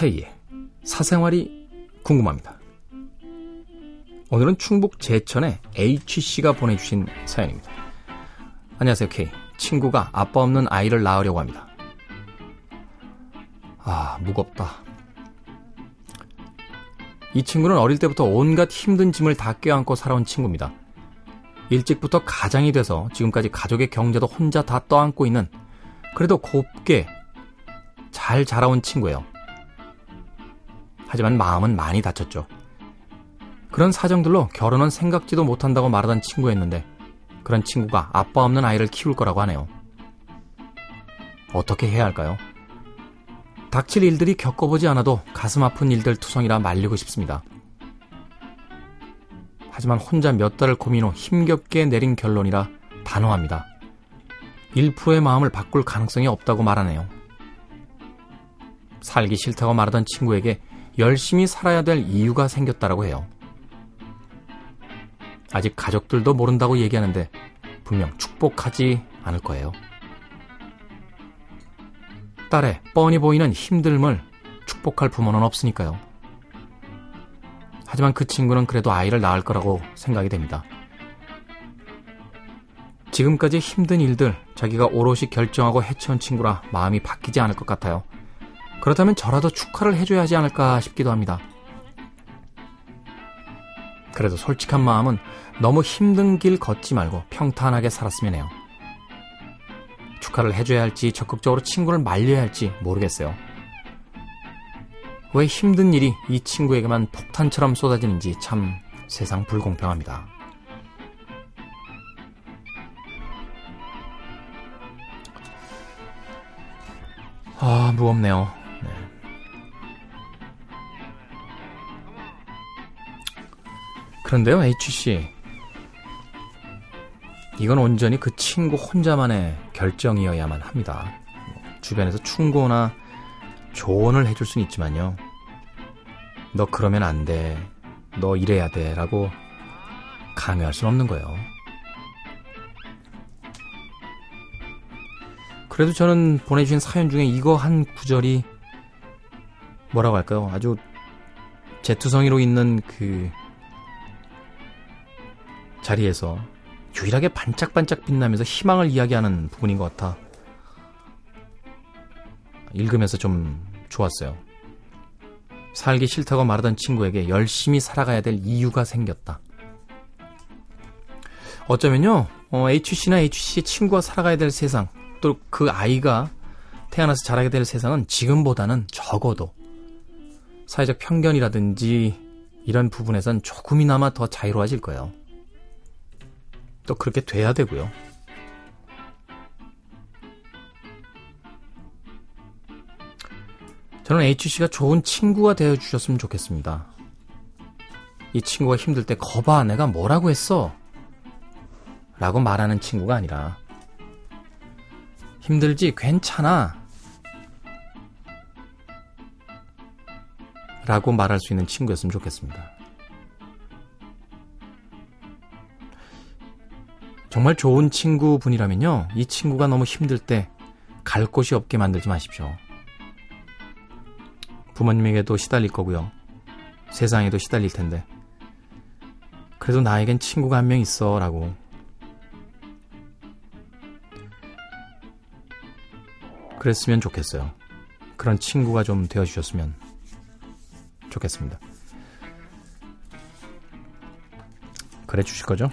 K의 사생활이 궁금합니다. 오늘은 충북 제천의 H씨가 보내주신 사연입니다. 안녕하세요, K. 친구가 아빠 없는 아이를 낳으려고 합니다. 아, 무겁다. 이 친구는 어릴 때부터 온갖 힘든 짐을 다 껴안고 살아온 친구입니다. 일찍부터 가장이 돼서 지금까지 가족의 경제도 혼자 다 떠안고 있는 그래도 곱게 잘 자라온 친구예요. 하지만 마음은 많이 다쳤죠. 그런 사정들로 결혼은 생각지도 못한다고 말하던 친구였는데 그런 친구가 아빠 없는 아이를 키울 거라고 하네요. 어떻게 해야 할까요? 닥칠 일들이 겪어보지 않아도 가슴 아픈 일들 투성이라 말리고 싶습니다. 하지만 혼자 몇 달을 고민 후 힘겹게 내린 결론이라 단호합니다. 1%의 마음을 바꿀 가능성이 없다고 말하네요. 살기 싫다고 말하던 친구에게 열심히 살아야 될 이유가 생겼다라고 해요. 아직 가족들도 모른다고 얘기하는데 분명 축복하지 않을 거예요. 딸의 뻔히 보이는 힘듦을 축복할 부모는 없으니까요. 하지만 그 친구는 그래도 아이를 낳을 거라고 생각이 됩니다. 지금까지 힘든 일들 자기가 오롯이 결정하고 해치운 친구라 마음이 바뀌지 않을 것 같아요. 그렇다면 저라도 축하를 해줘야 하지 않을까 싶기도 합니다. 그래도 솔직한 마음은 너무 힘든 길 걷지 말고 평탄하게 살았으면 해요. 축하를 해줘야 할지 적극적으로 친구를 말려야 할지 모르겠어요. 왜 힘든 일이 이 친구에게만 폭탄처럼 쏟아지는지 참 세상 불공평합니다. 아, 무겁네요. 그런데요, H씨. 이건 온전히 그 친구 혼자만의 결정이어야만 합니다. 주변에서 충고나 조언을 해줄 수는 있지만요. 너 그러면 안 돼. 너 이래야 돼. 라고 강요할 수는 없는 거예요. 그래도 저는 보내주신 사연 중에 이거 한 구절이 뭐라고 할까요? 아주 재투성이로 있는 그 자리에서 유일하게 반짝반짝 빛나면서 희망을 이야기하는 부분인 것 같아 읽으면서 좀 좋았어요. 살기 싫다고 말하던 친구에게 열심히 살아가야 될 이유가 생겼다. 어쩌면요, 어, HC나 HC의 친구가 살아가야 될 세상, 또 그 아이가 태어나서 자라게 될 세상은 지금보다는 적어도 사회적 편견이라든지 이런 부분에선 조금이나마 더 자유로워질 거예요. 또 그렇게 돼야 되고요. 저는 H씨가 좋은 친구가 되어 주셨으면 좋겠습니다. 이 친구가 힘들 때 거봐 내가 뭐라고 했어? 라고 말하는 친구가 아니라 힘들지 괜찮아 라고 말할 수 있는 친구였으면 좋겠습니다. 정말 좋은 친구분이라면요. 이 친구가 너무 힘들 때 갈 곳이 없게 만들지 마십시오. 부모님에게도 시달릴 거고요. 세상에도 시달릴 텐데. 그래도 나에겐 친구가 한 명 있어 라고 그랬으면 좋겠어요. 그런 친구가 좀 되어주셨으면 좋겠습니다. 그래 주실 거죠?